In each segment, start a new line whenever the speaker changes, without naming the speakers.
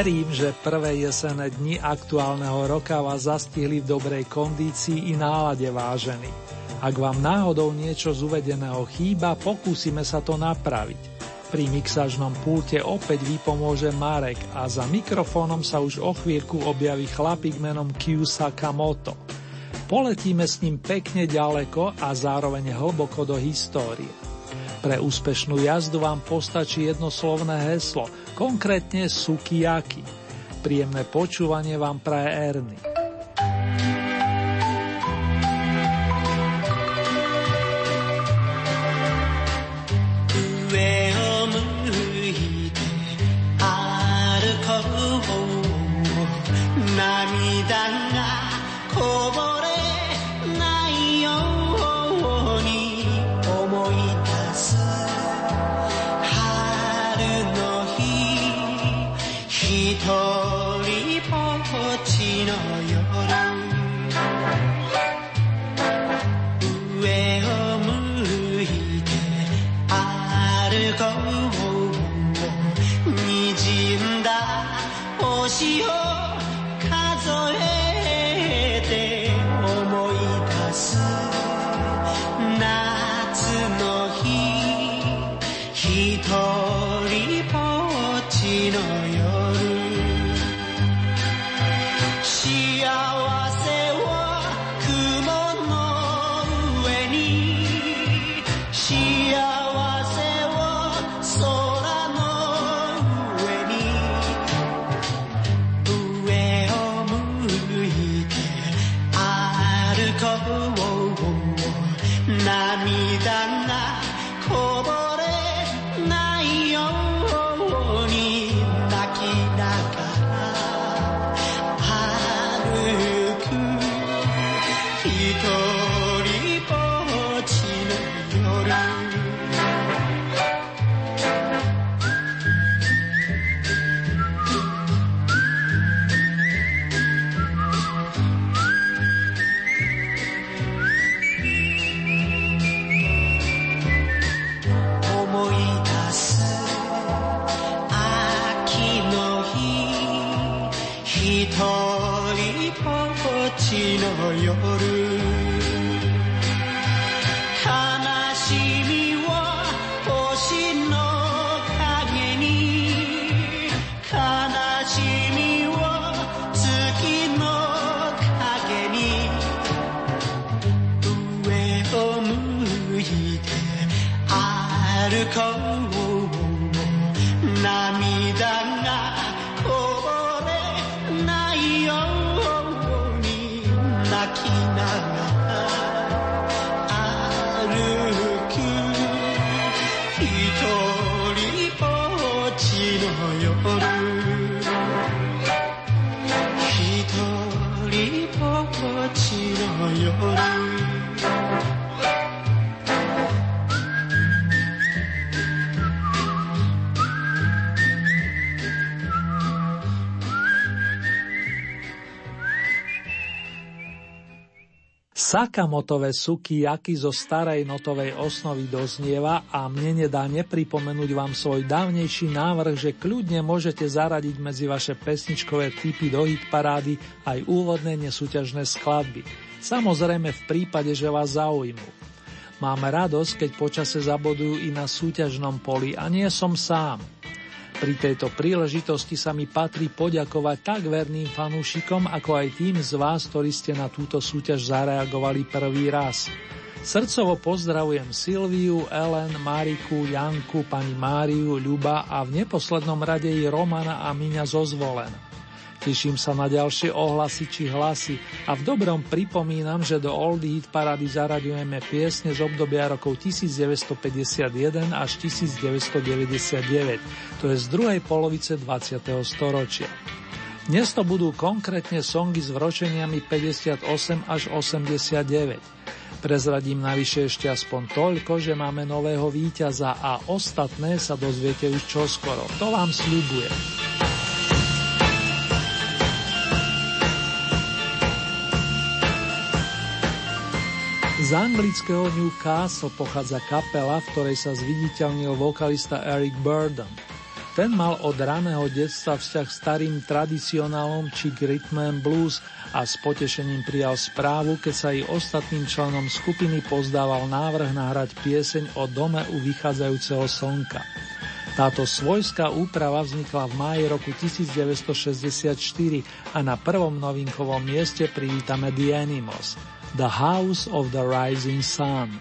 Verím, že prvé jesené dni aktuálneho roka vás zastihli v dobrej kondícii i nálade vážený. Ak vám náhodou niečo z uvedeného chýba, pokúsime sa to napraviť. Pri mixažnom pulte opäť vypomôže Marek a za mikrofónom sa už o chvíľku objaví chlapík menom Kyu Sakamoto. Poletíme s ním pekne ďaleko a zároveň hlboko do histórie. Pre úspešnú jazdu vám postačí jednoslovné heslo, konkrétne sukiyaki. Príjemné počúvanie vám praje Ernie. Sakamotové suky jaky zo starej notovej osnovy doznieva a mne nedá nepripomenúť vám svoj dávnejší návrh, že kľudne môžete zaradiť medzi vaše pesničkové typy do hit parády aj úvodné nesúťažné skladby. Samozrejme v prípade, že vás zaujímu. Mám radosť, keď počase zabodujú i na súťažnom poli a nie som sám. Pri tejto príležitosti sa mi patrí poďakovať tak verným fanúšikom, ako aj tým z vás, ktorí ste na túto súťaž zareagovali prvý raz. Srdcovo pozdravujem Silviu, Ellen, Mariku, Janku, pani Máriu, Ľuba a v neposlednom rade i Romana a Miňa zo Zvolena.
Teším sa na ďalšie ohlasy či hlasy a v dobrom pripomínam, že do Oldie Hit Parady zaraďujeme piesne z obdobia rokov 1951 až 1999, to je z druhej polovice 20. storočia. Dnes to budú konkrétne songy s vročeniami 58 až 89. Prezradím navyše ešte aspoň toľko, že máme nového víťaza a ostatné sa dozviete už čoskoro. To vám sľubujem. Z anglického Newcastle pochádza kapela, v ktorej sa zviditeľnil vokalista Eric Burden. Ten mal od raného detstva vzťah s starým tradicionálom či rhythm blues a s potešením prijal správu, keď sa i ostatným členom skupiny pozdával návrh nahrať pieseň o dome u vychádzajúceho slnka. Táto svojská úprava vznikla v máji roku 1964 a na prvom novinkovom mieste privítame The Animals – The House of the Rising Sun.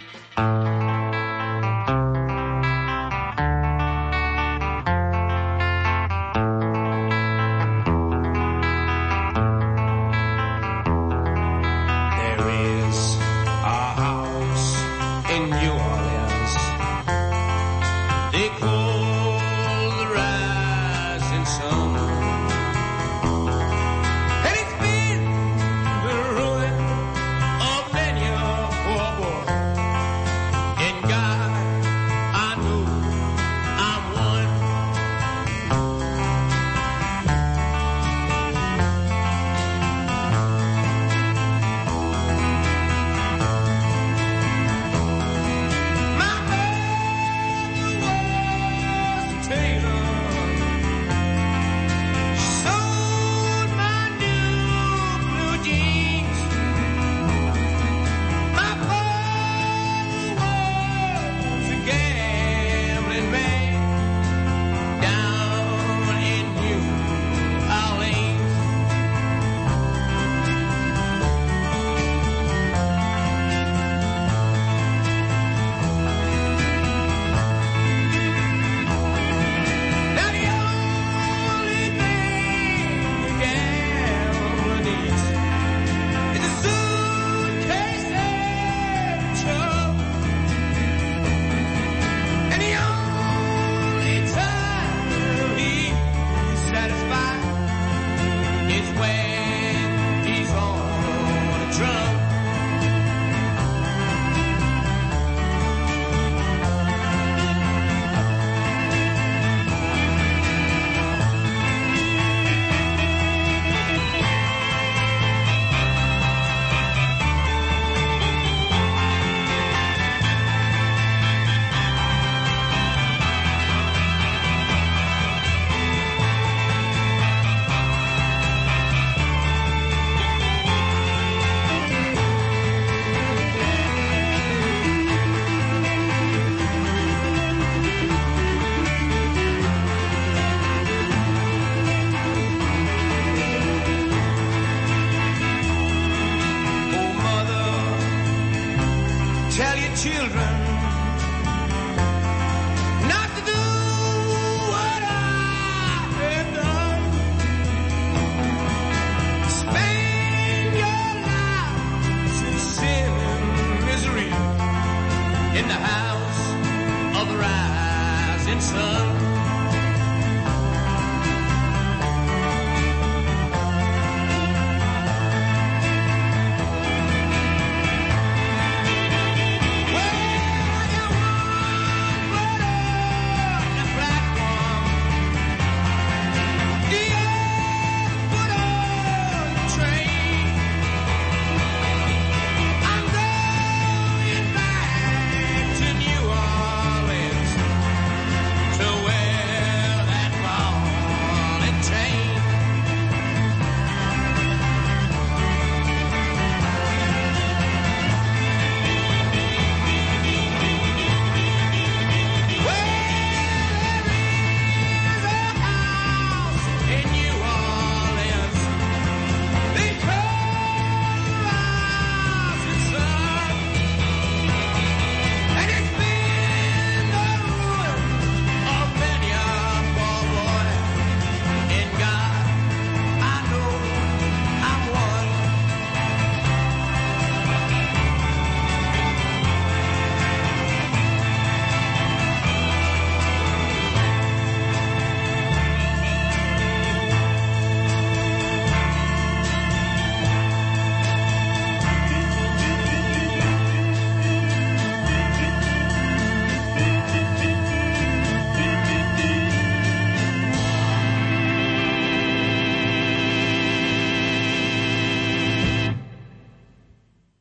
children.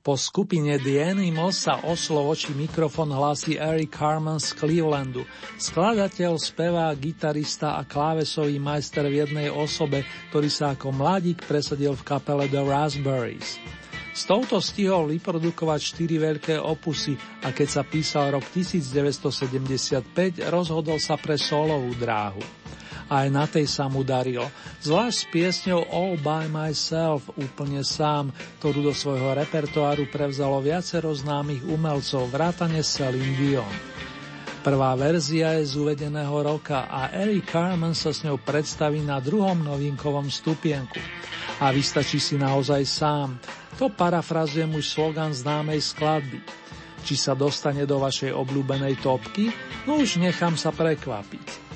Po skupine The Animals sa oslo voči mikrofon hlási Eric Carman z Clevelandu, skladateľ, spevá, gitarista a klávesový majster v jednej osobe, ktorý sa ako mladík presadil v kapele The Raspberries. S touto stihol vyprodukovať štyri veľké opusy a keď sa písal rok 1975, rozhodol sa pre solovú dráhu aj na tej sa mu darilo. Zvlášť s piesňou All by Myself, úplne sám, ktorú do svojho repertoáru prevzalo viacero známych umelcov, vrátane Celine Dion. Prvá verzia je z uvedeného roka a Eric Carmen sa s ňou predstaví na druhom novinkovom stupienku. A vystačí si naozaj sám. To parafrazujem už slogan známej skladby. Či sa dostane do vašej obľúbenej topky? No už nechám sa prekvapiť.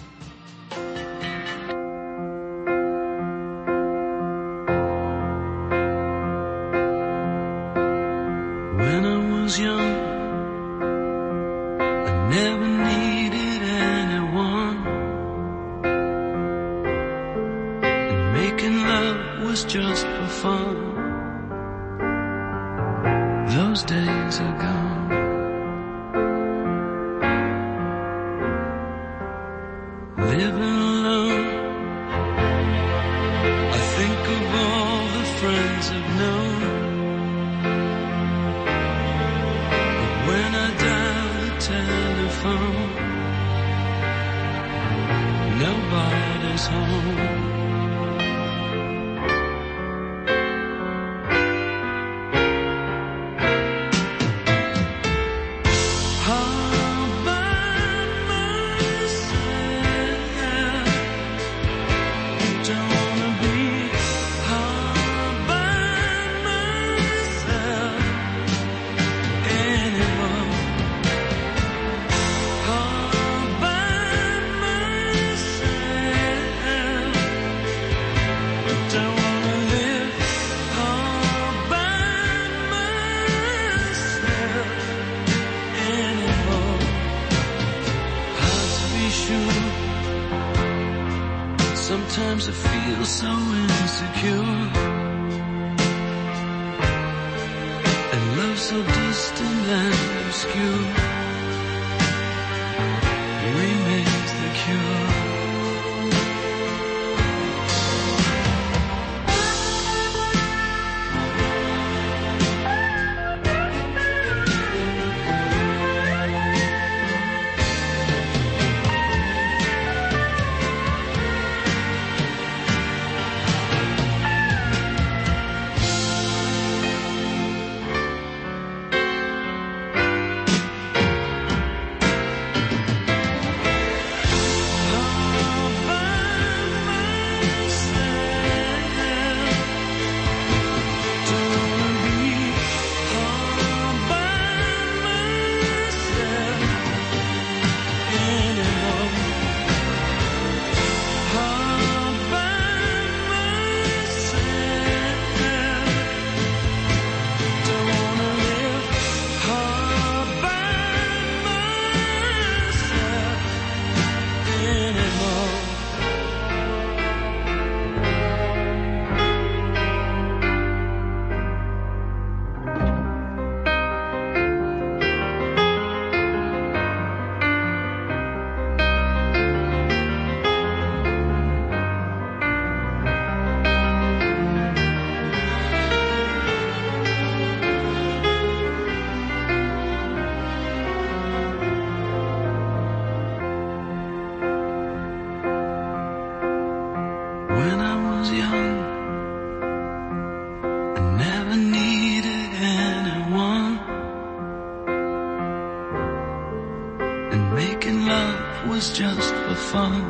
sun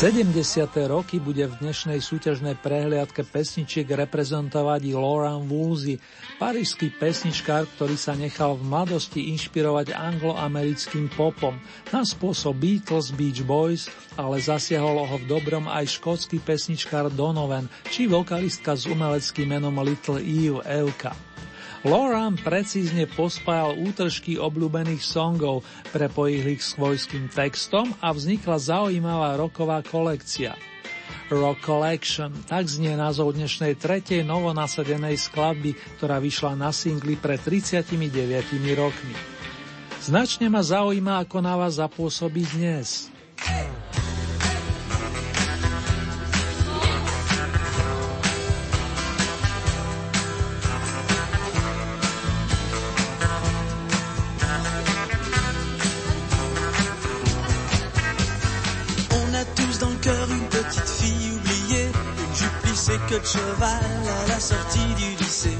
70. roky bude v dnešnej súťažnej prehliadke pesničiek reprezentovať i Lauren Woolsey, parížský pesničkár, ktorý sa nechal v mladosti inšpirovať angloamerickým popom na spôsob Beatles, Beach Boys, ale zasiahol ho v dobrom aj škótsky pesničkár Donovan či vokalistka s umeleckým menom Little Eve Evka. Loran precízne pospájal útržky obľúbených songov, prepojil ich svojským textom a vznikla zaujímavá roková kolekcia. Rock Collection, tak znie názov dnešnej tretej novonasadenej skladby, ktorá vyšla na singli pred 39 rokmi. Značne ma zaujíma, ako na vás zapôsobí dnes.
Que de cheval à la sortie du lycée.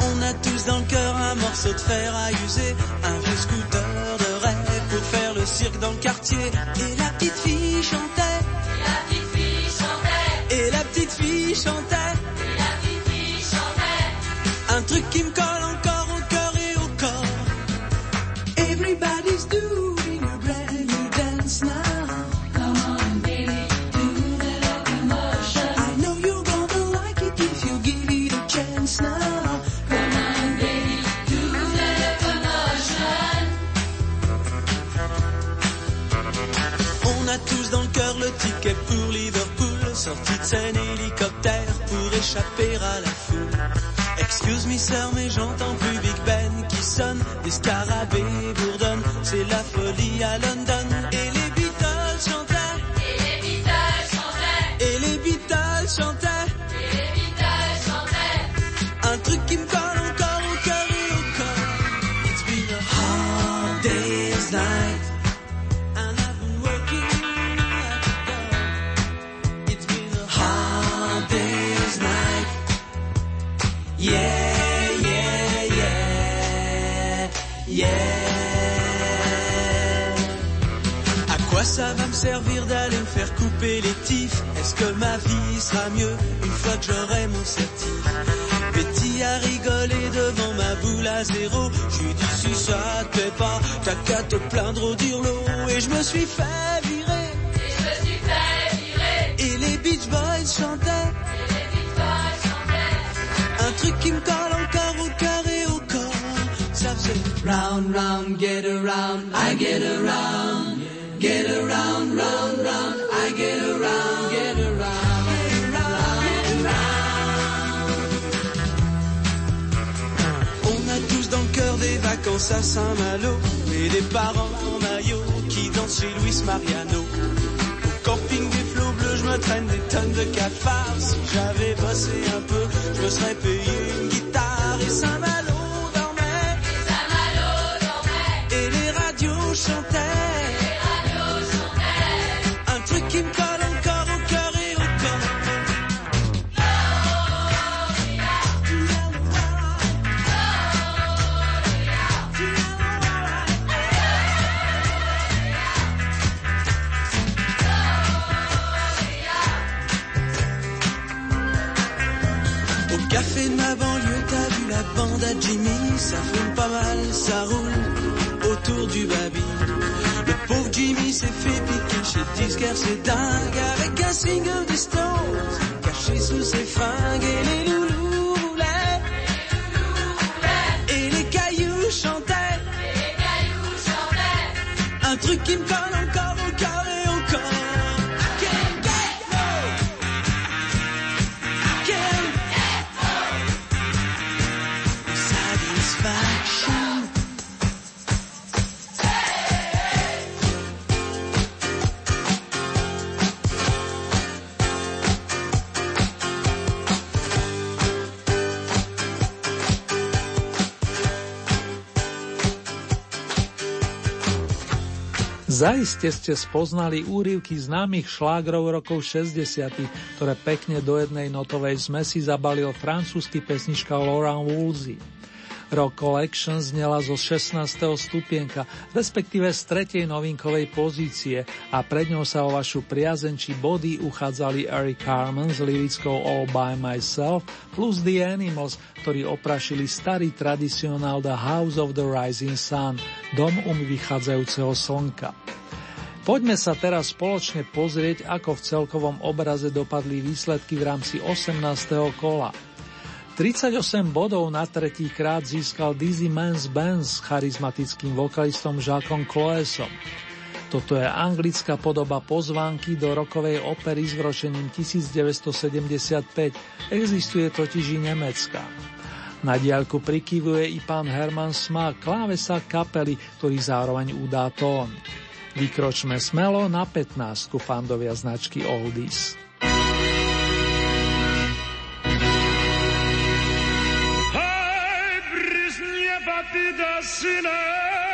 On a tous dans le cœur un morceau de fer à user, un vieux scooter de rêve pour faire le cirque dans le quartier. Et la petite fille chantait.
Et la petite fille chantait.
Et la petite fille chantait.
Et la petite fille chantait.
Un truc qui me colle la. Excuse me sœur, mais j'entends plus Big Ben qui sonne, des scarabées bourdonnent, c'est la folie à London. Servir d'aller me faire couper les tifs Est-ce que ma vie sera mieux une fois que j'aurai mon certif? Betty a rigolé devant ma boule à zéro. Je lui dis si ça te plaît pas, t'as qu'à te plaindre au dirlo. Et je me suis fait virer.
Et je me suis fait virer.
Et les Beach Boys chantaient.
Et les Beatles chantaient.
Un truc qui me colle encore au cœur et au corps. Ça faisait round, round, get around, I get around. On a tous dans le cœur des vacances à Saint-Malo et des parents en maillot qui dansent chez Luis Mariano. Au camping des flots bleus, je me traîne des tonnes de cafards. Si j'avais bossé un peu, je me serais payé une guitare et Saint-Malo dormait
Saint-Malo dormait.
et les radios chantaient. Ma banlieue, t'as vu la bande à Jimmy, ça fume pas mal, ça roule autour du baby. Le pauvre Jimmy s'est fait piquer chez disquaire, c'est dingue, avec un single Stones, caché sous ses fringues,
Zaiste ste spoznali úrivky známych šlágrov rokov 60 ktoré pekne do jednej notovej zmesi zabalil francúzsky pesnička Laurent Woolsey. Rock Collection znela zo 16. stupienka, respektíve z tretej novinkovej pozície a pred ňou sa o vašu priazen či body uchádzali Eric Carmen s lirickou All By Myself plus The Animals, ktorí oprašili starý tradicionál The House of the Rising Sun, dom um vychádzajúceho slnka. Poďme sa teraz spoločne pozrieť, ako v celkovom obraze dopadli výsledky v rámci 18. kola. 38 bodov na tretí krát získal Dizzy Mans Band s charizmatickým vokalistom Jacques Cloesom. Toto je anglická podoba pozvánky do rokovej opery s vročením 1975, existuje totiž i nemecká. Na diaľku prikyvuje i pán Herman Smak, klávesa kapely, ktorý zároveň udá tón. Vykročme smelo na 15 fandovia značky Oldies.
Sinner.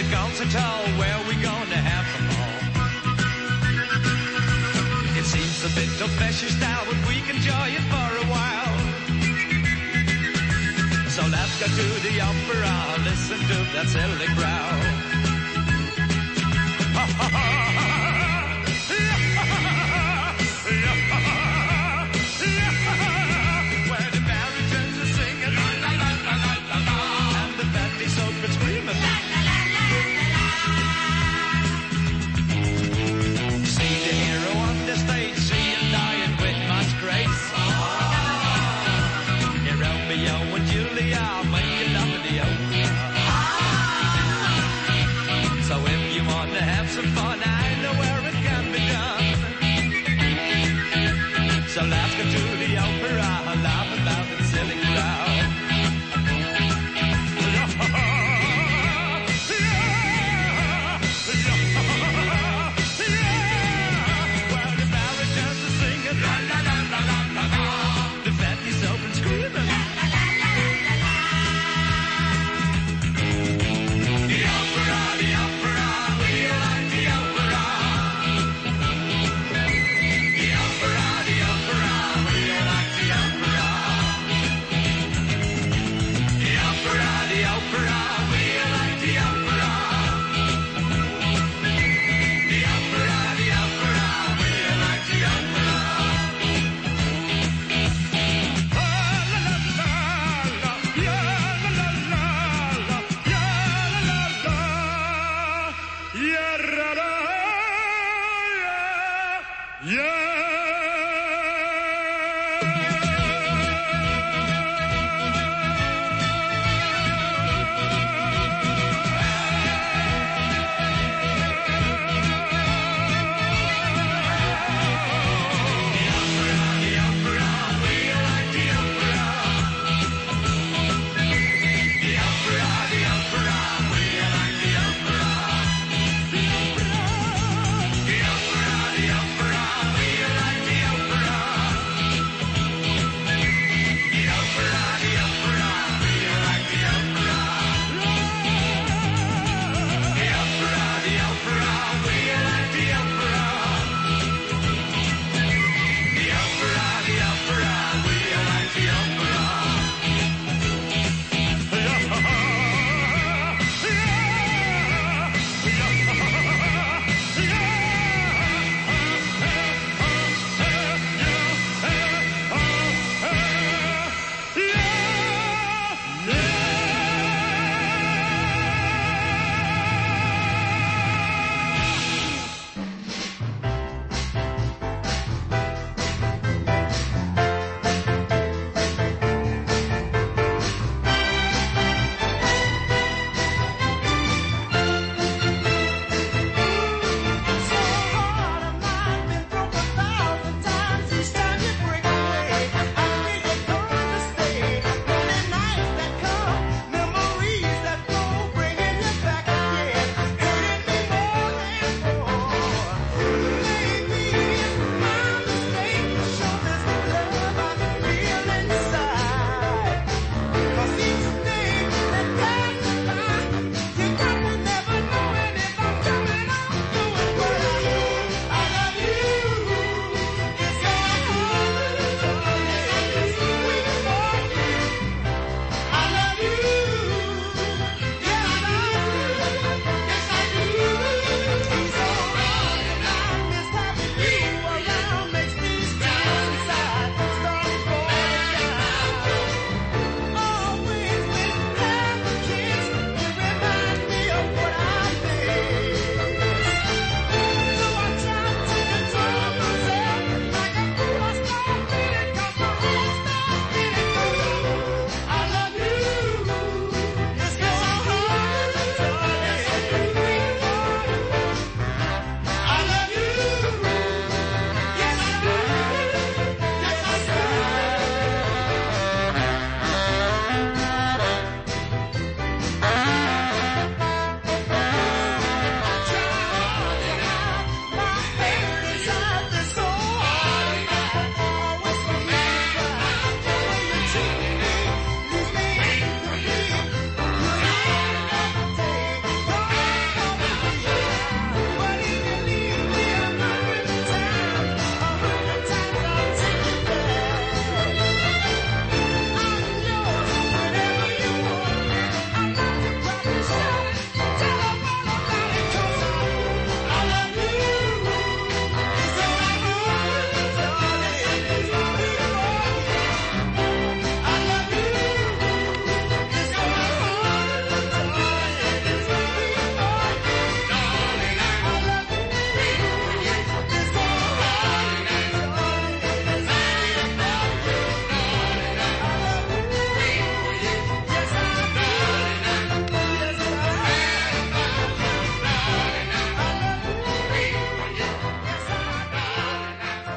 At all where we gonna have them all. It seems a bit of fascist now, but we can enjoy it for a while. So let's go to the opera, listen to that silly growl.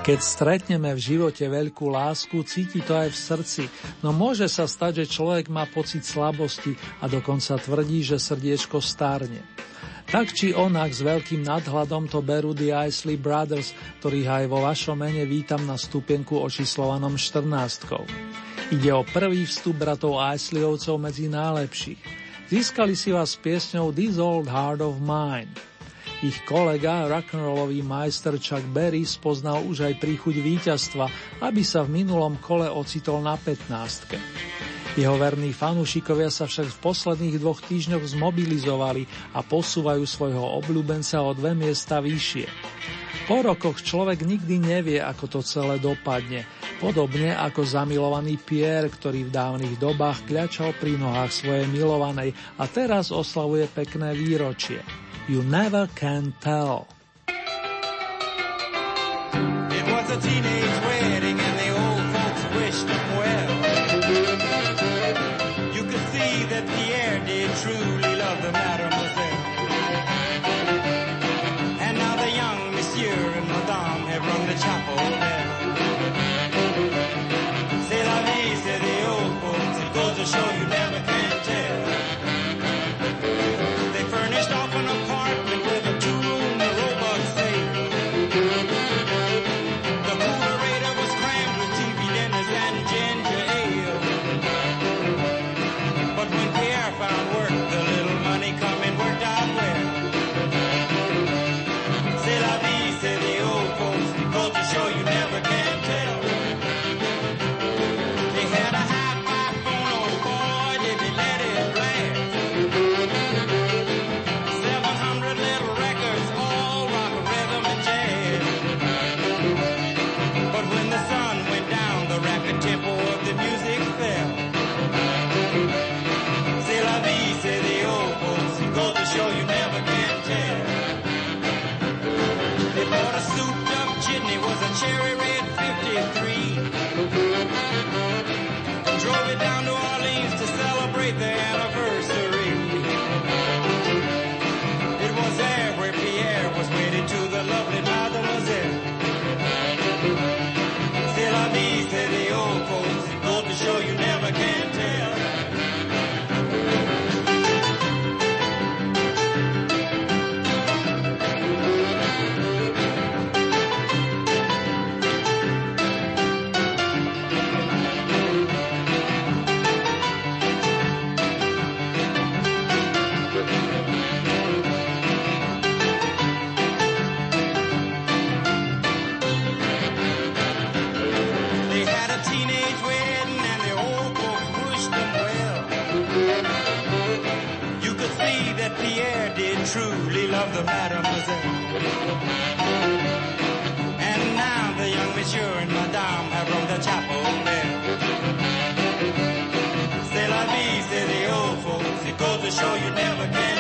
Keď stretneme v živote veľkú lásku, cíti to aj v srdci, no môže sa stať, že človek má pocit slabosti a dokonca tvrdí, že srdiečko stárne. Tak či onak s veľkým nadhľadom to berú The Isley Brothers, ktorých aj vo vašom mene vítam na stupienku očíslovanom 14. Ide o prvý vstup bratov Isleyovcov medzi najlepších. Získali si vás piesňou This Old Heart of Mine. Ich kolega, rock'n'rollový majster Chuck Berry spoznal už aj príchuť víťazstva, aby sa v minulom kole ocitol na 15. Jeho verní fanúšikovia sa však v posledných dvoch týždňoch zmobilizovali a posúvajú svojho obľúbenca o dve miesta vyššie. Po rokoch človek nikdy nevie, ako to celé dopadne, podobne ako zamilovaný Pierre, ktorý v dávnych dobách kľačal pri nohách svojej milovanej a teraz oslavuje pekné výročie. You never can tell.
The mademoiselle. And now the young monsieur and madame have rung the chapel bell. C'est la vie, say the old folks. It goes to show you never can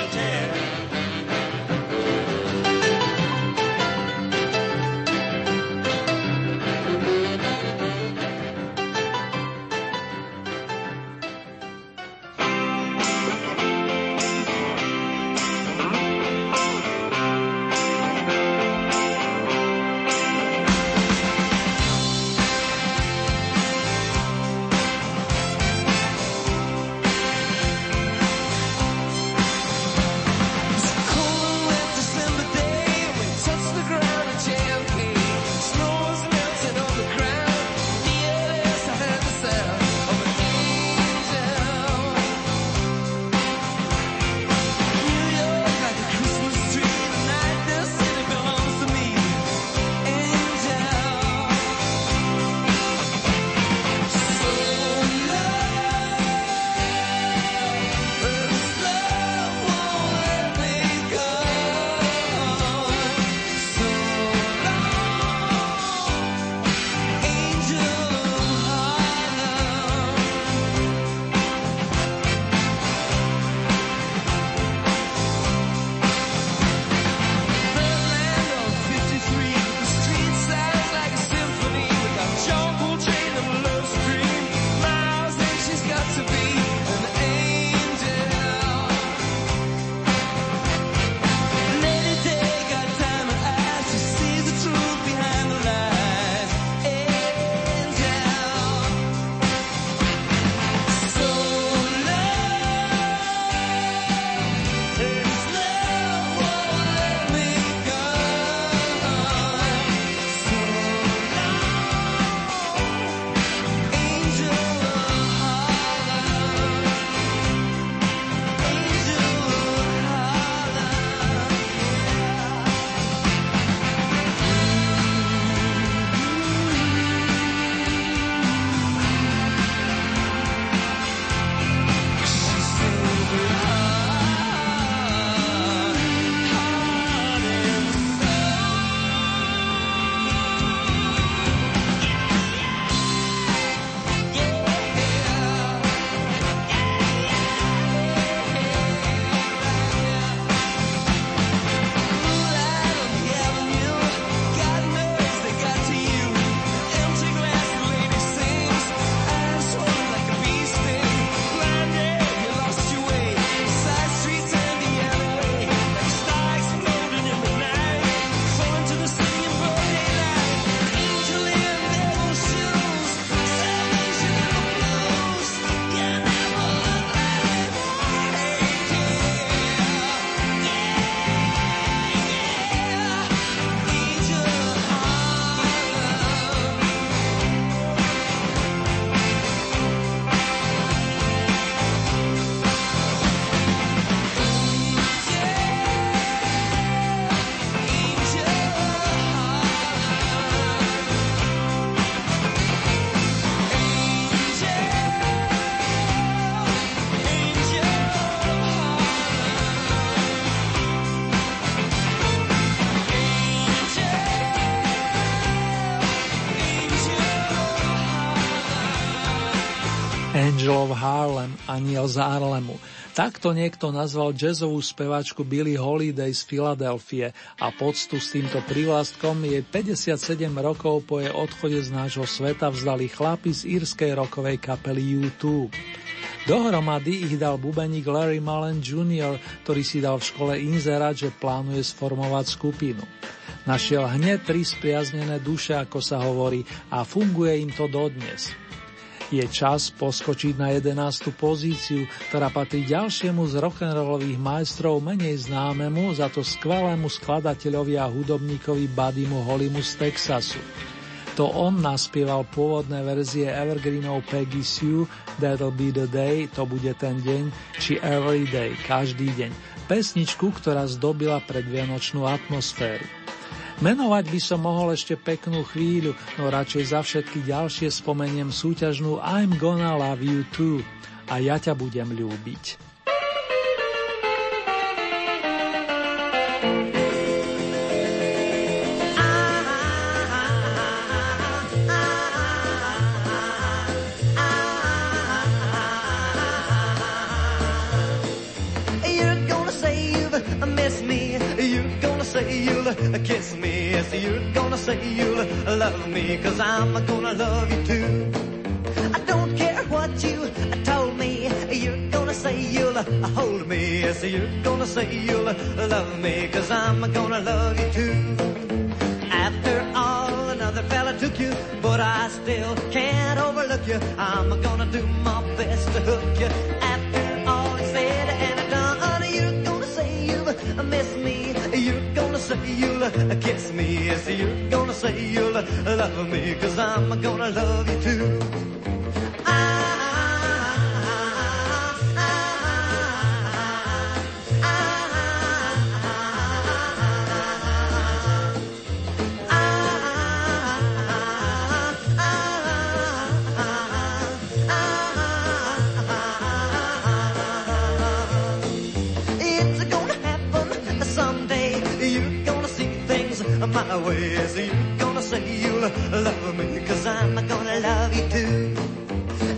Harlem, aniel z Harlemu. Takto niekto nazval jazzovú spevačku Billy Holiday z Filadelfie a poctu s týmto prívlastkom je 57 rokov po jej odchode z nášho sveta vzdali chlapi z írskej rokovej kapely U2. Dohromady ich dal bubeník Larry Mullen Jr., ktorý si dal v škole inzerát, že plánuje sformovať skupinu. Našiel hneď tri spriaznené duše, ako sa hovorí, a funguje im to dodnes. Je čas poskočiť na 11. pozíciu, ktorá patrí ďalšiemu z rock'n'rollových majstrov menej známemu, za to skvelému skladateľovi a hudobníkovi Buddymu Hollymu z Texasu. To on naspieval pôvodné verzie Evergreenov Peggy Sue, That'll be the day, to bude ten deň, či Every day, každý deň. Pesničku, ktorá zdobila predvianočnú atmosféru. Menovať by som mohol ešte peknú chvíľu, no radšej za všetky ďalšie spomeniem súťažnú I'm gonna love you too a ja ťa budem ľúbiť.
kiss me. Yes, you're gonna say you'll love me, cause I'm gonna love you too. I don't care what you told me. You're gonna say you'll hold me. Yes, you're gonna say you'll love me, cause I'm gonna love you too. After all, another fella took you, but I still can't overlook you. I'm gonna do my best to hook you. After all is said and done, you're gonna say you miss me. You're gonna say you'll kiss me. Yes, you're gonna say you'll love me. Cause I'm gonna love you too. My way. Yes, you're gonna say you'll love me, cause I'm gonna love you too.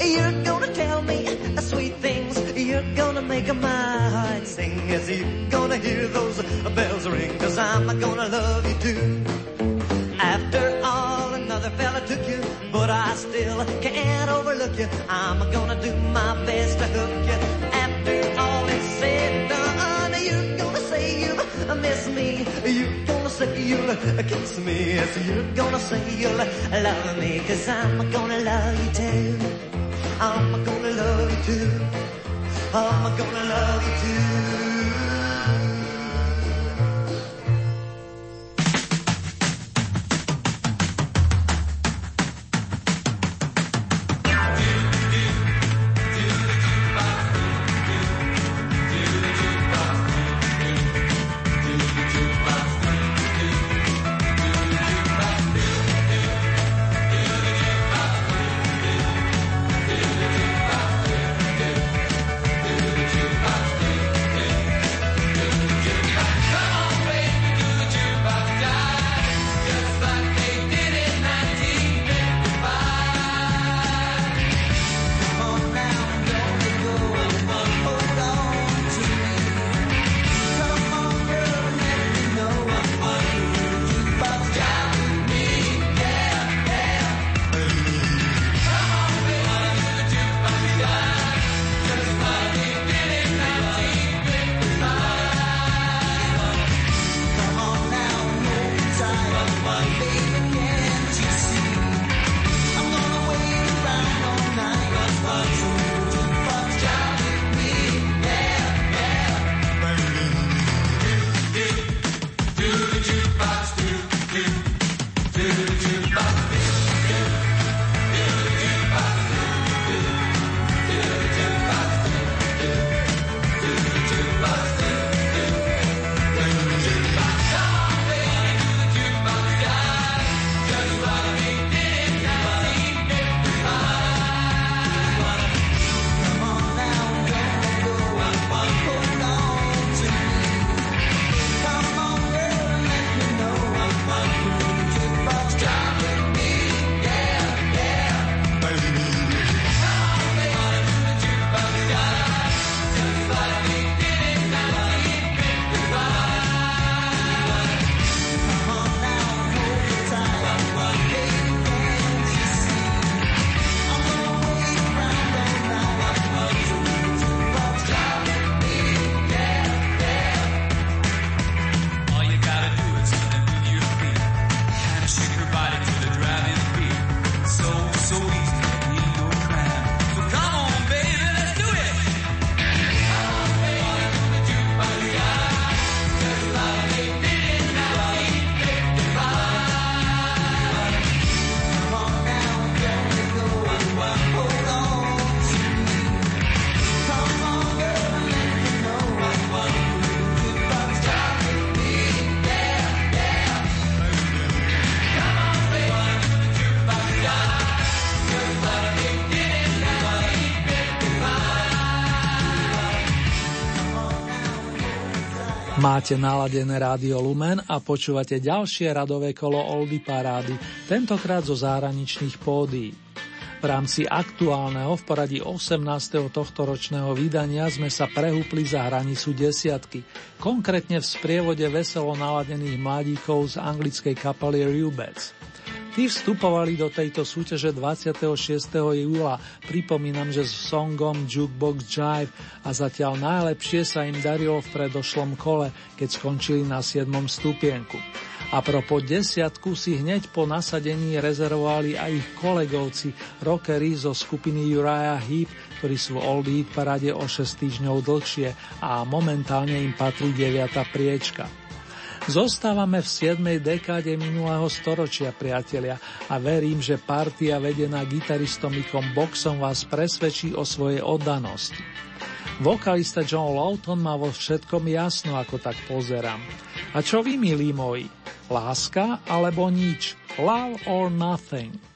You're gonna tell me sweet things. You're gonna make my heart sing. Yes, you're gonna hear those bells ring, cause I'm gonna love you too. After all, another fella took you, but I still can't overlook you. I'm gonna do my best to hook you. After all is said and done, you're gonna say you miss me. Gonna say you'll kiss me. Yes, you're gonna say you'll love me, cause I'm gonna love you too. I'm gonna love you too. I'm gonna love you too.
Máte naladené rádio Lumen a počúvate ďalšie radové kolo Oldy Parády, tentokrát zo zahraničných pódií. V rámci aktuálneho v poradí 18. tohto ročného vydania sme sa prehúpli za hranicu desiatky, konkrétne v sprievode veselo naladených mladíkov z anglickej kapely Rubets. Tí vstupovali do tejto súťaže 26. júla. Pripomínam, že s songom Jukebox Jive a zatiaľ najlepšie sa im darilo v predošlom kole, keď skončili na 7. stupienku. A propos desiatku si hneď po nasadení rezervovali aj ich kolegovci, rockery zo skupiny Uriah Heep, ktorí sú v Old Heat parade o 6 týždňov dlhšie a momentálne im patrí 9. priečka. Zostávame v 7. dekáde minulého storočia, priatelia, a verím, že partia vedená gitaristom Mikom Boxom vás presvedčí o svojej oddanosti. Vokalista John Lawton má vo všetkom jasno, ako tak pozerám. A čo vy, milí moji? Láska alebo nič? Love or nothing?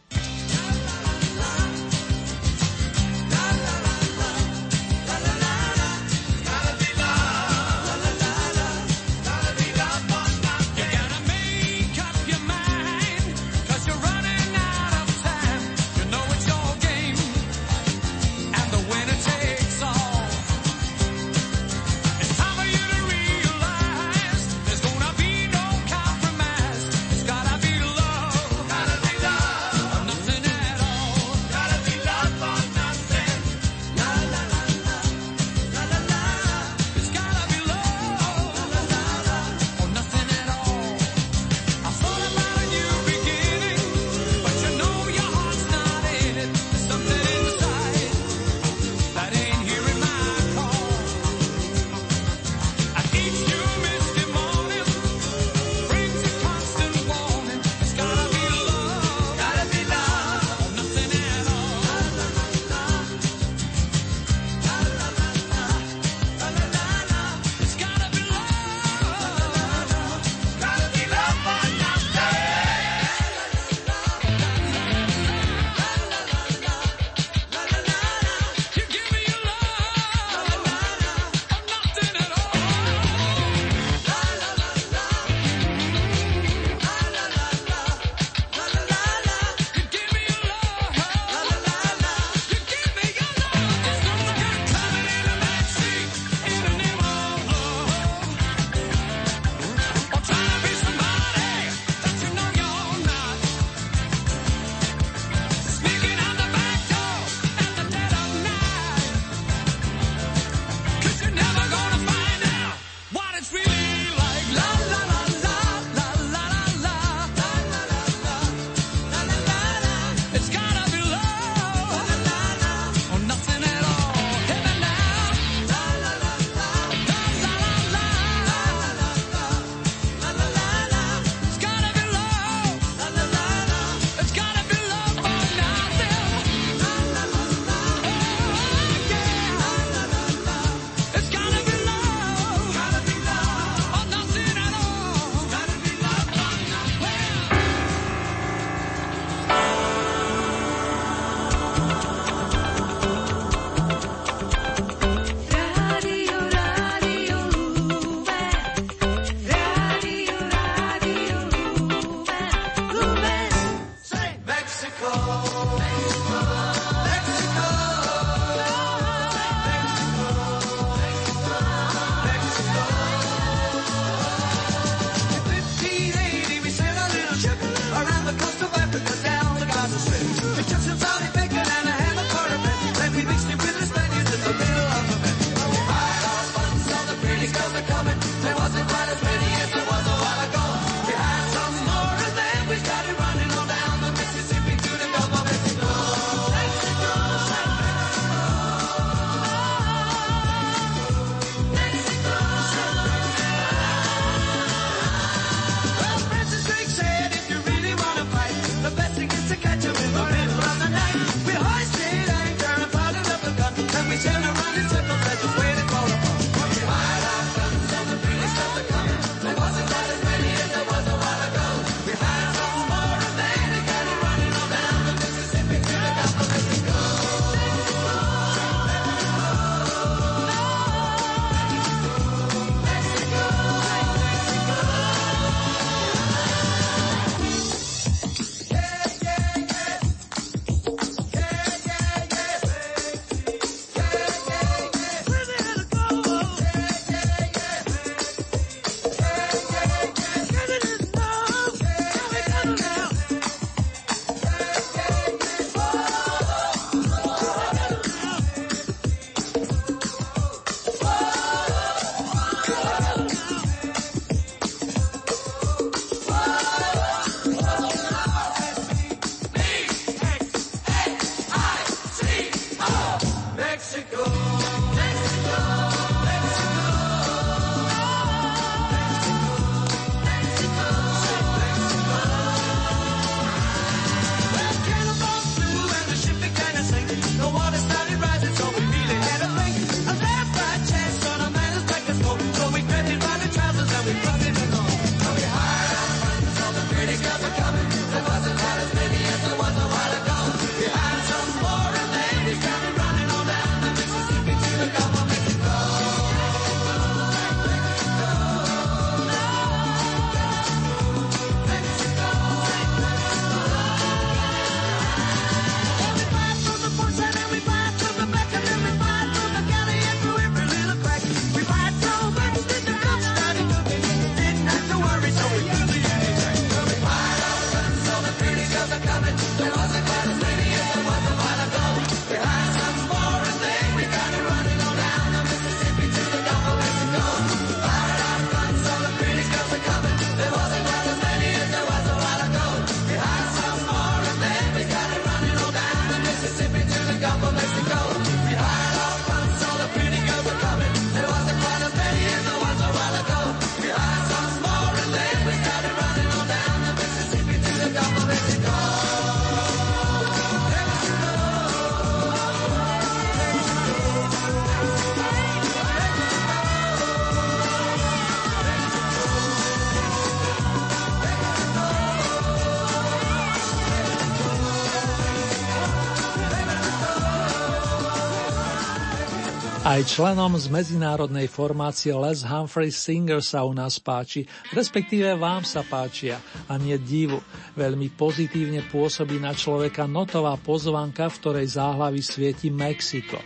Aj členom z medzinárodnej formácie Les Humphrey Singer sa u nás páči, respektíve vám sa páčia a nie divu. Veľmi pozitívne pôsobí na človeka notová pozvanka, v ktorej záhlavy svieti Mexiko.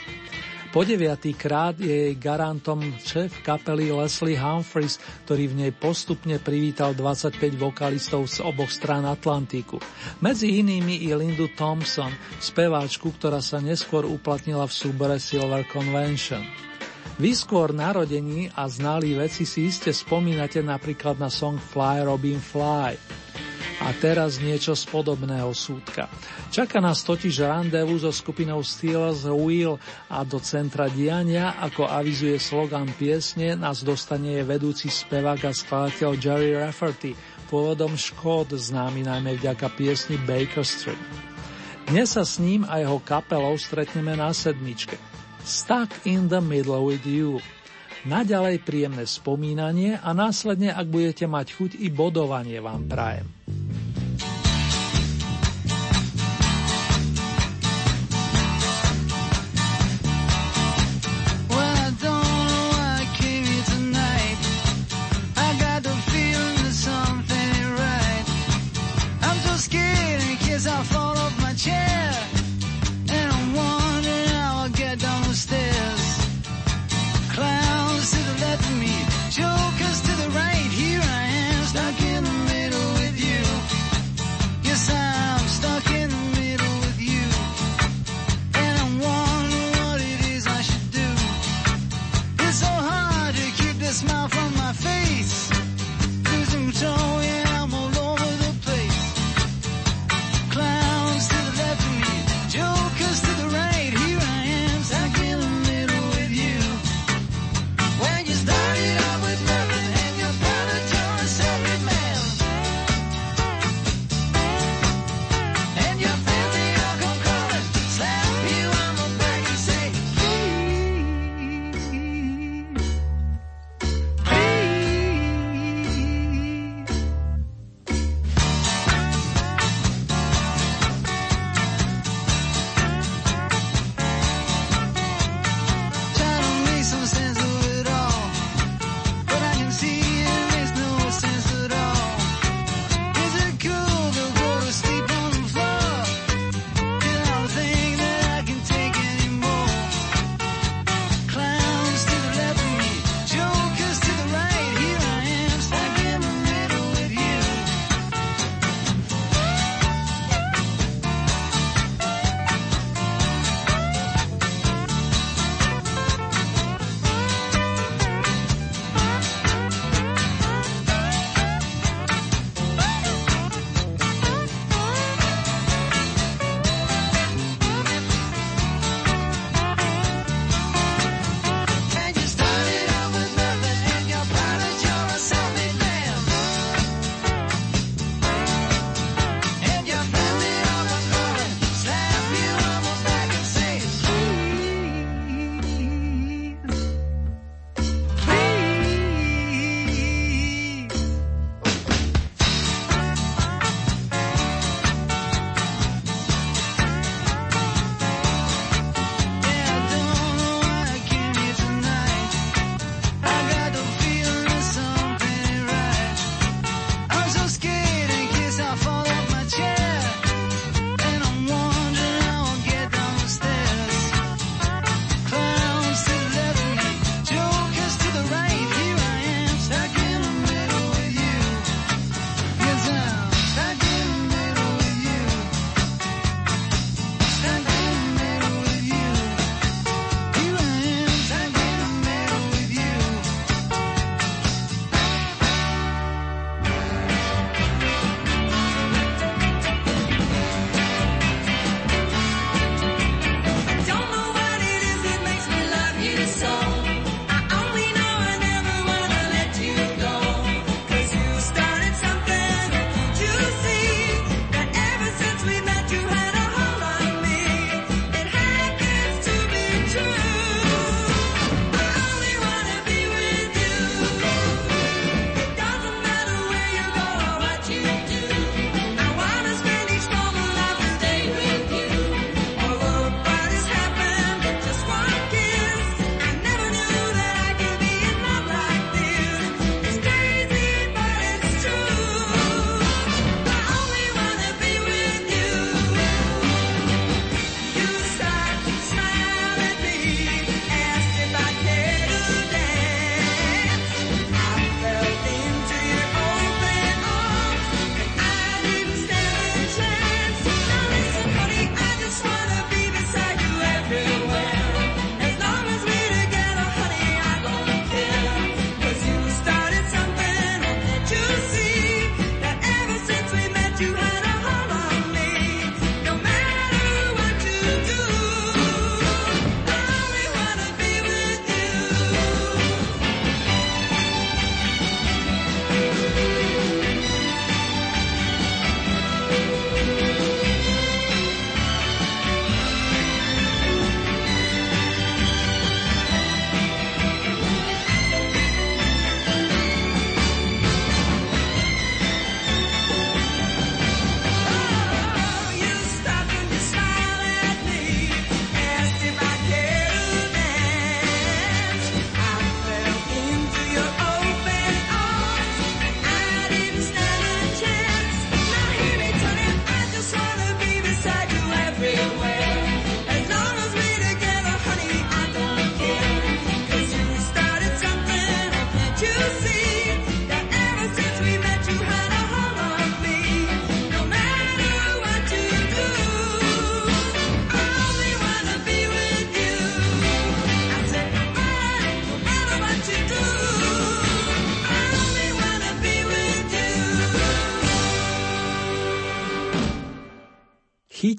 Po deviatý krát je jej garantom šéf kapely Leslie Humphreys, ktorý v nej postupne privítal 25 vokalistov z oboch strán Atlantiku. Medzi inými i Lindu Thompson, speváčku, ktorá sa neskôr uplatnila v súbore Silver Convention. Vy skôr narodení a znali veci si iste spomínate napríklad na song Fly Robin Fly. A teraz niečo z podobného súdka. Čaká nás totiž randevu so skupinou Steelers Wheel a do centra diania, ako avizuje slogan piesne, nás dostane vedúci spevák a skladateľ Jerry Rafferty, pôvodom Škód, známy najmä vďaka piesni Baker Street. Dnes sa s ním a jeho kapelou stretneme na sedmičke. Stuck in the middle with you. Naďalej príjemné spomínanie a následne, ak budete mať chuť, i bodovanie vám prajem.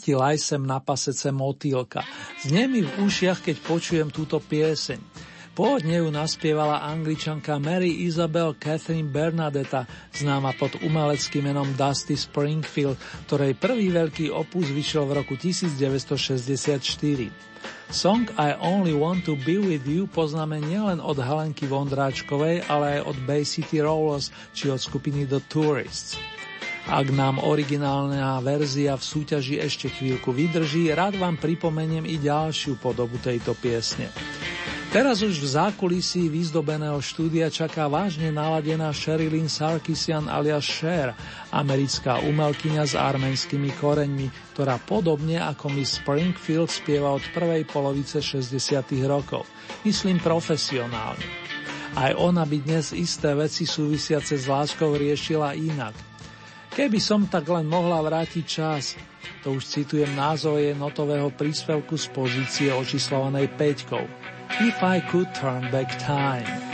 hlasitý laj sem na pasece motýlka. Znie mi v ušiach, keď počujem túto pieseň. Pôvodne ju naspievala angličanka Mary Isabel Catherine Bernadetta, známa pod umeleckým menom Dusty Springfield, ktorej prvý veľký opus vyšiel v roku 1964. Song I Only Want to Be With You poznáme nielen od Helenky Vondráčkovej, ale aj od Bay City Rollers či od skupiny The Tourists. Ak nám originálna verzia v súťaži ešte chvíľku vydrží, rád vám pripomeniem i ďalšiu podobu tejto piesne. Teraz už v zákulisí výzdobeného štúdia čaká vážne naladená Sherilyn Sarkisian alias Cher, americká umelkyňa s arménskymi koreňmi, ktorá podobne ako Miss Springfield spieva od prvej polovice 60. rokov. Myslím profesionálne. Aj ona by dnes isté veci súvisiace s láskou riešila inak – Keby som tak len mohla vrátiť čas, to už citujem názov notového príspevku z pozície očíslovanej 5. If I could turn back time.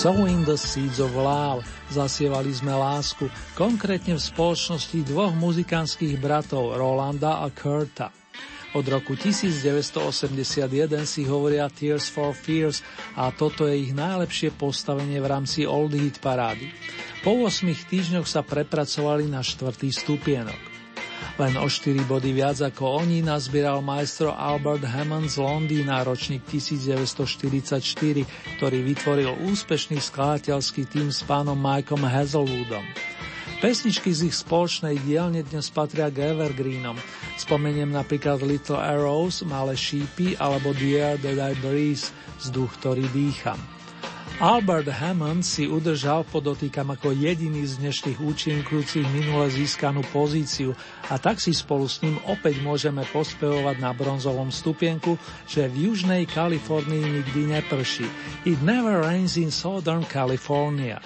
Sowing the Seeds of Love. Zasievali sme lásku, konkrétne v spoločnosti dvoch muzikánskych bratov Rolanda a Kurta. Od roku 1981 si hovoria Tears for Fears a toto je ich najlepšie postavenie v rámci Old Hit parády. Po 8 týždňoch sa prepracovali na štvrtý stupienok. Len o 4 body viac ako oni nazbieral majstro Albert Hammond z Londýna ročník 1944, ktorý vytvoril úspešný skladateľský tým s pánom Mikeom Hazelwoodom. Pesničky z ich spoločnej dielne dnes patria k Evergreenom. Spomeniem napríklad Little Arrows, Malé šípy alebo The Air That I Breathe, vzduch, ktorý dýcham. Albert Hammond si udržal, podotýkam ako jediný z dnešných účinkujúcich minule získanú pozíciu a tak si spolu s ním opäť môžeme pospevovať na bronzovom stupienku, že v južnej Kalifornii nikdy neprší. It never rains in Southern California.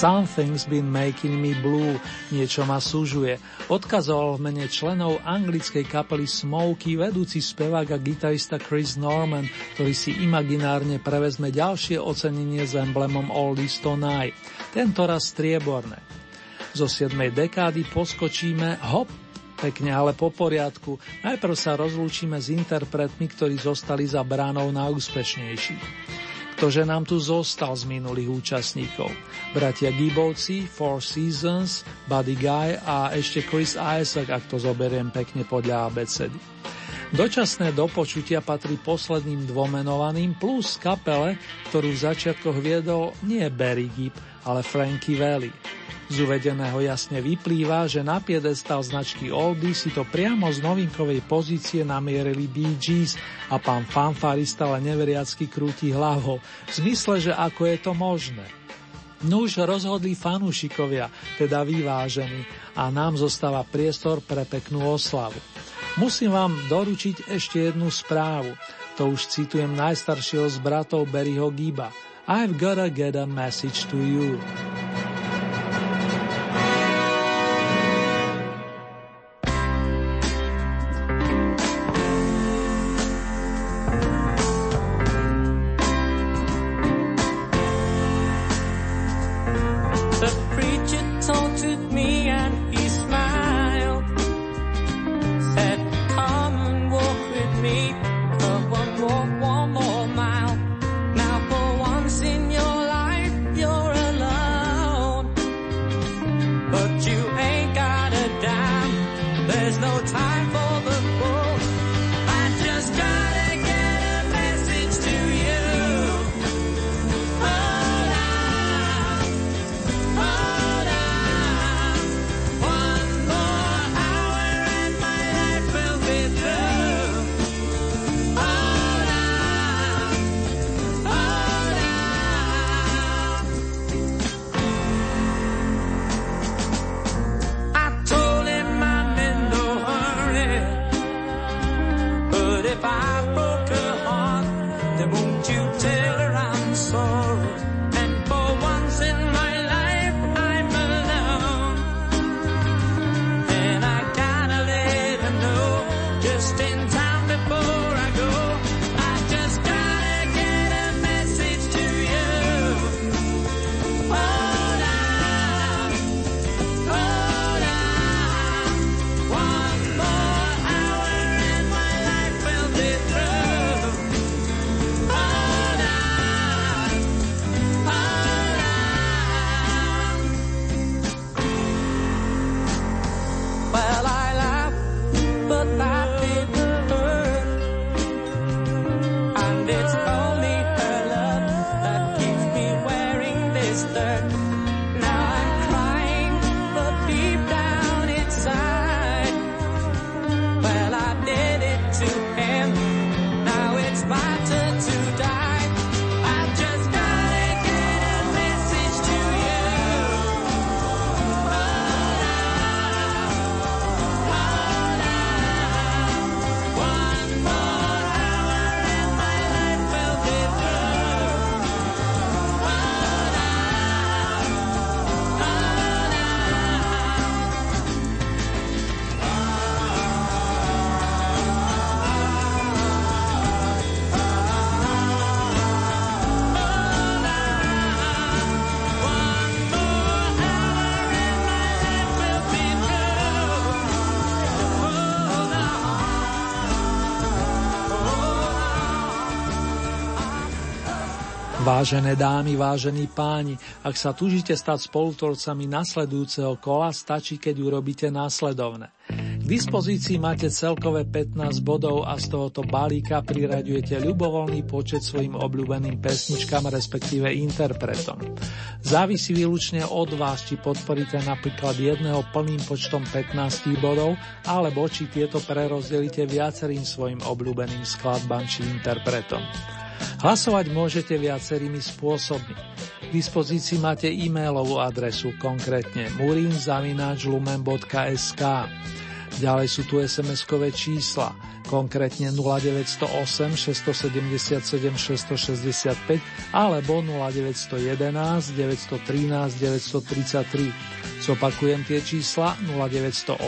Something's been making me blue,
niečo ma súžuje. Odkazoval v mene členov anglickej kapely Smokey vedúci spevák a gitarista Chris Norman, ktorý si imaginárne prevezme ďalšie ocenenie s emblemom Oldies Tonight, tento raz strieborné. Zo 7. dekády poskočíme hop, pekne ale po poriadku. Najprv sa rozlúčime s interpretmi, ktorí zostali za bránou na. Ktože nám tu zostal z minulých účastníkov. Bratia Gibovci, Four Seasons, Buddy Guy a ešte Chris Isaac, ak to zoberiem pekne podľa abecedy. Dočasné dopočutia patrí posledným dvomenovaným plus kapele, ktorú v začiatkoch viedol nie Barry Gibb, ale Frankie Valli. Z uvedeného jasne vyplýva, že na piedestal značky Oldie si to priamo z novinkovej pozície namierili Bee Gees a pán fanfarista len neveriacky krúti hlavou, v zmysle, že ako je to možné. Nuž rozhodli fanúšikovia, teda vyvážení, a nám zostáva priestor pre peknú oslavu. Musím vám doručiť ešte jednu správu. To už citujem najstaršieho z bratov Berryho Giba. I've gotta get a message to you. Vážené dámy, vážení páni, ak sa tužite stať spolutvorcami nasledujúceho kola, stačí, keď urobíte následovné. K dispozícii máte celkové 15 bodov a z tohoto balíka priraďujete ľubovoľný počet svojim obľúbeným pesničkám, respektíve interpretom. Závisí výlučne od vás, či podporíte napríklad jedného plným počtom 15 bodov, alebo či tieto prerozdelíte viacerým svojim obľúbeným skladbám či interpretom. Hlasovať môžete viacerými spôsobmi. K dispozícii máte e-mailovú adresu, konkrétne murinzavináčlumen.sk. Ďalej sú tu SMS-kové čísla, konkrétne 0908 677 665 alebo 0911 913 933. Zopakujem tie čísla 0908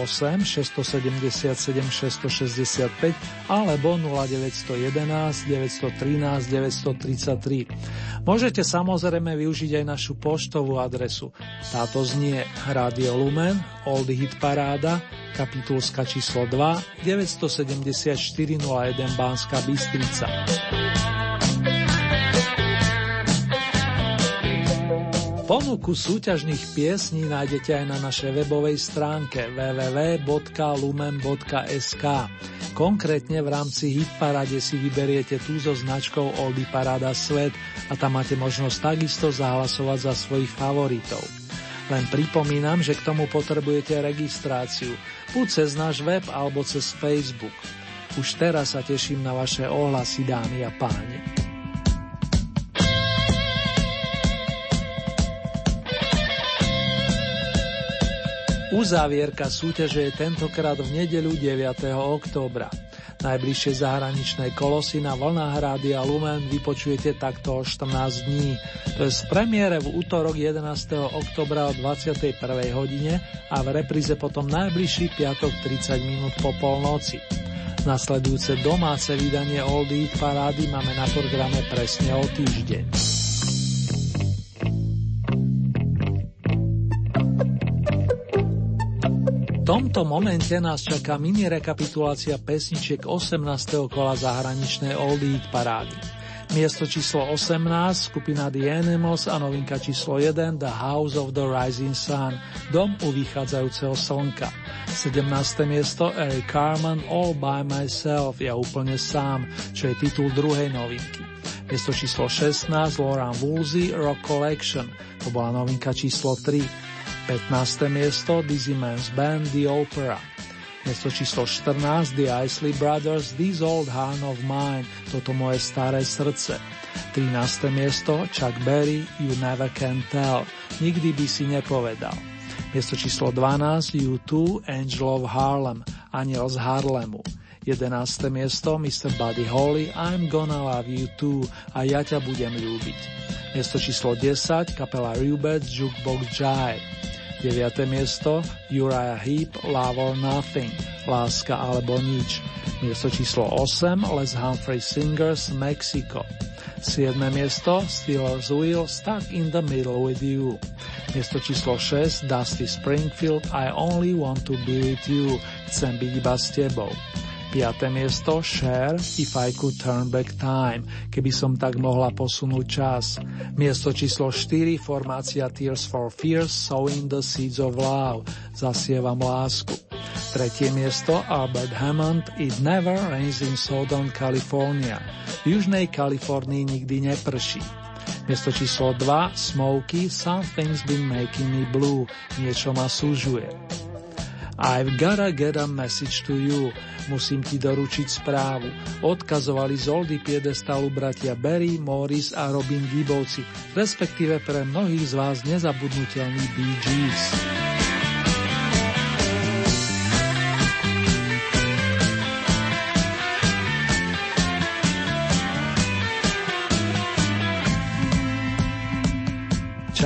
677 665 alebo 0911 913 933. Môžete samozrejme využiť aj našu poštovú adresu. Táto znie Radio Lumen, Old Hit Paráda, kapitulska číslo 2, 974 01 Bánska Bystrica. Ponuku súťažných piesní nájdete aj na našej webovej stránke www.lumen.sk. Konkrétne v rámci Hitparade si vyberiete tú so značkou Oldy Parada Svet a tam máte možnosť takisto zahlasovať za svojich favoritov. Len pripomínam, že k tomu potrebujete registráciu, buď cez náš web alebo cez Facebook. Už teraz sa teším na vaše ohlasy, dámy a páni. Uzávierka súťaže je tentokrát v nedeľu 9. októbra. Najbližšie zahraničné kolosy na vlnách Rádia Lumen vypočujete takto o 14 dní. To je z premiére v útorok 11. oktobra o 21. hodine a v repríze potom najbližší piatok 30 minút po polnoci. Nasledujúce domáce vydanie Old Eat Parády máme na programe presne o týždeň. tomto momente nás čaká mini rekapitulácia pesničiek 18. kola zahraničnej Old parády. Miesto číslo 18, skupina The Animals a novinka číslo 1, The House of the Rising Sun, dom u vychádzajúceho slnka. 17. miesto Eric Carman All by Myself, ja úplne sám, čo je titul druhej novinky. Miesto číslo 16, Lauren Woolsey Rock Collection, to bola novinka číslo 3. 15. miesto Dizzy Man's Band The Opera. Miesto číslo 14 The Isley Brothers This Old Heart of Mine, toto moje staré srdce. 13. miesto Chuck Berry You Never Can Tell, nikdy by si nepovedal. Miesto číslo 12 U2 Angel of Harlem, aniel z Harlemu. 11. miesto Mr. Buddy Holly I'm Gonna Love You Too a ja ťa budem ľúbiť. Miesto číslo 10 kapela Rubets Jukebox Jive. 9. miesto Uriah Heep Love or Nothing, Láska alebo nič. Miesto číslo 8 Les Humphrey Singers Mexico. 7. miesto Steelers Wheel Stuck in the Middle with You. Miesto číslo 6 Dusty Springfield I Only Want to Be with You. Chcem byť iba s tebou. 5. miesto Share If I Could Turn Back Time, keby som tak mohla posunúť čas. Miesto číslo 4 formácia Tears for Fears Sowing the Seeds of Love, zasievam lásku. Tretie miesto Albert Hammond It Never Rains in Southern California. V južnej Kalifornii nikdy neprší. Miesto číslo 2 Smokey Something's Been Making Me Blue, niečo ma súžuje. I've gotta get a message to you. Musím ti doručiť správu. Odkazovali z Oldy piedestalu bratia Barry, Morris a Robin Gibbovci, respektíve pre mnohých z vás nezabudnutelný Bee Gees.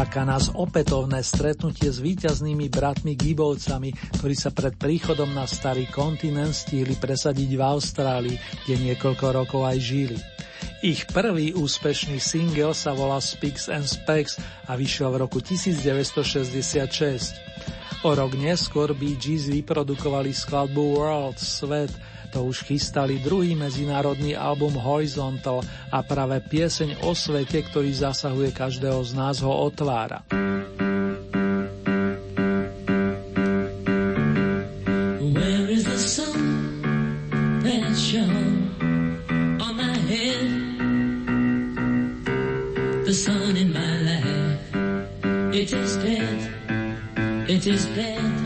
čaká nás opätovné stretnutie s víťaznými bratmi Gibovcami, ktorí sa pred príchodom na starý kontinent stihli presadiť v Austrálii, kde niekoľko rokov aj žili. Ich prvý úspešný single sa volá Speaks and Specs a vyšiel v roku 1966. O rok neskôr Bee vyprodukovali skladbu World, Svet, to už chystali druhý medzinárodný album Horizontal a práve pieseň o svete, ktorý zasahuje každého z nás, ho otvára.
It is dead. It is dead.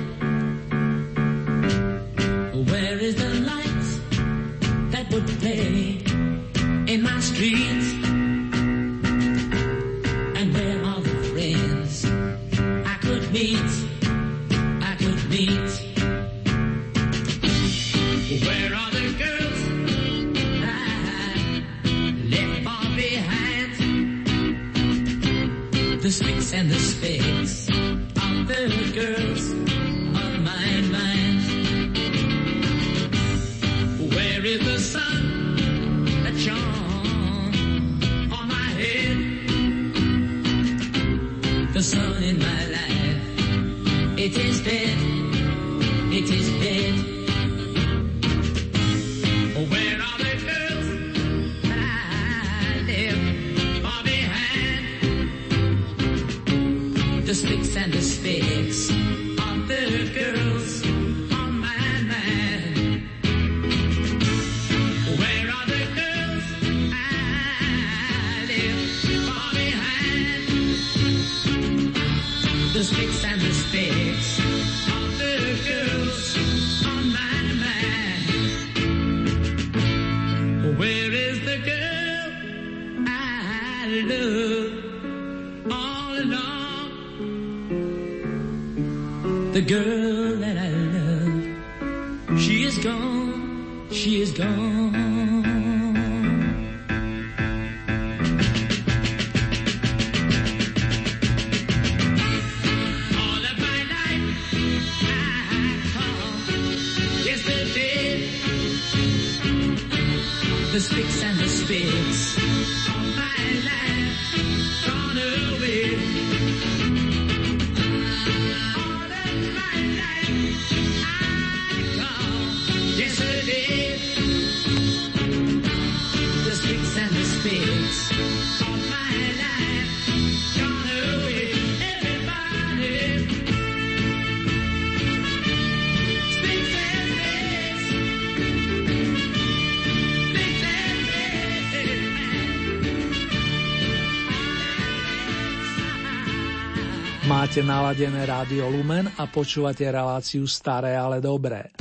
the girl that I love. She is gone, she is gone. All of my life, I call yesterday. The sticks and the spits. All my life gone away.
Máte naladené rádio Lumen a počúvate reláciu Staré, ale dobré.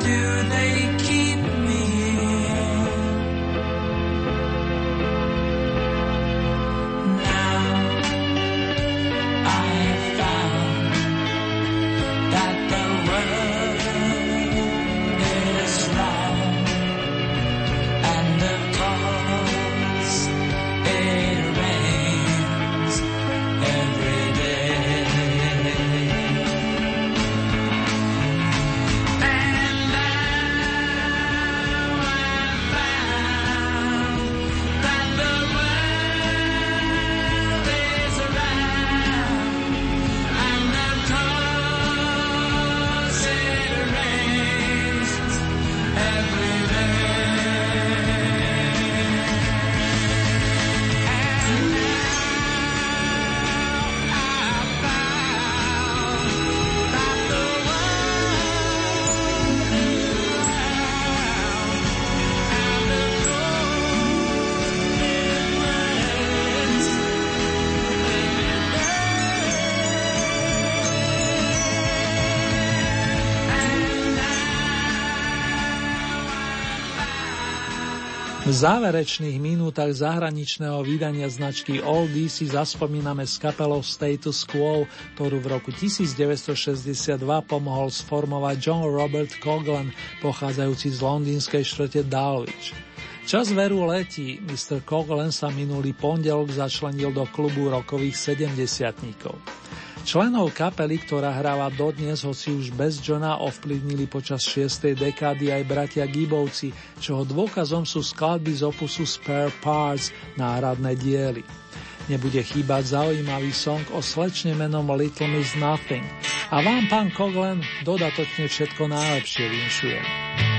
do they záverečných minútach zahraničného vydania značky Oldie si zaspomíname s kapelou Status Quo, ktorú v roku 1962 pomohol sformovať John Robert Coglan, pochádzajúci z londýnskej štvrte Dulwich. Čas veru letí, Mr. Coglan sa minulý pondelok začlenil do klubu rokových 70 Členov kapely, ktorá hráva dodnes, hoci už bez Johna, ovplyvnili počas 6. dekády aj bratia Gibovci, čoho dôkazom sú skladby z opusu Spare Parts, náhradné diely. Nebude chýbať zaujímavý song o slečne menom Little Miss Nothing. A vám, pán Koglen, dodatočne všetko najlepšie vinšujem.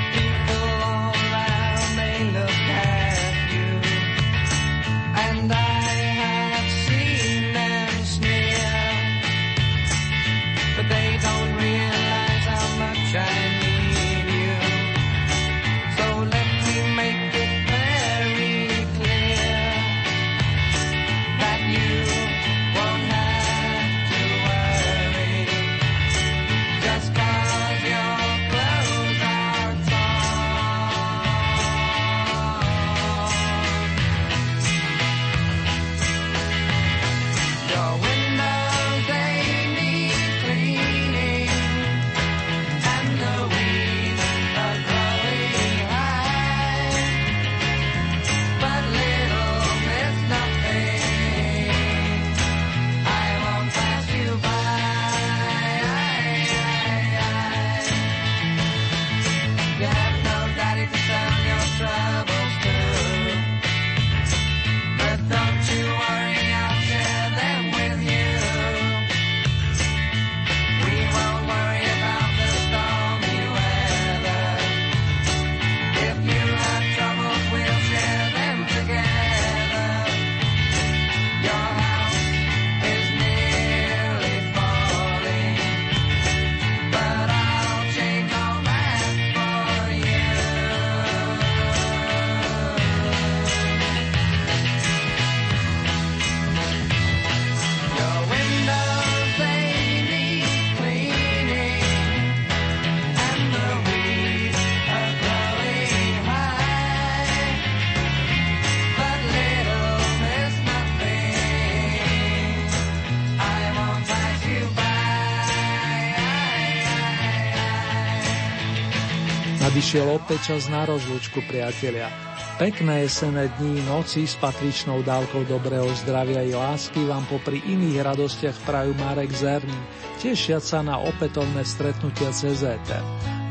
Prišiel opäť čas na rozlúčku, priatelia. Pekné jesené dní, noci s patričnou dávkou dobrého zdravia i lásky vám popri iných radostiach prajú Marek Zerný, tešiať sa na opätovné stretnutia CZ.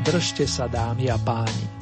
Držte sa, dámy a páni.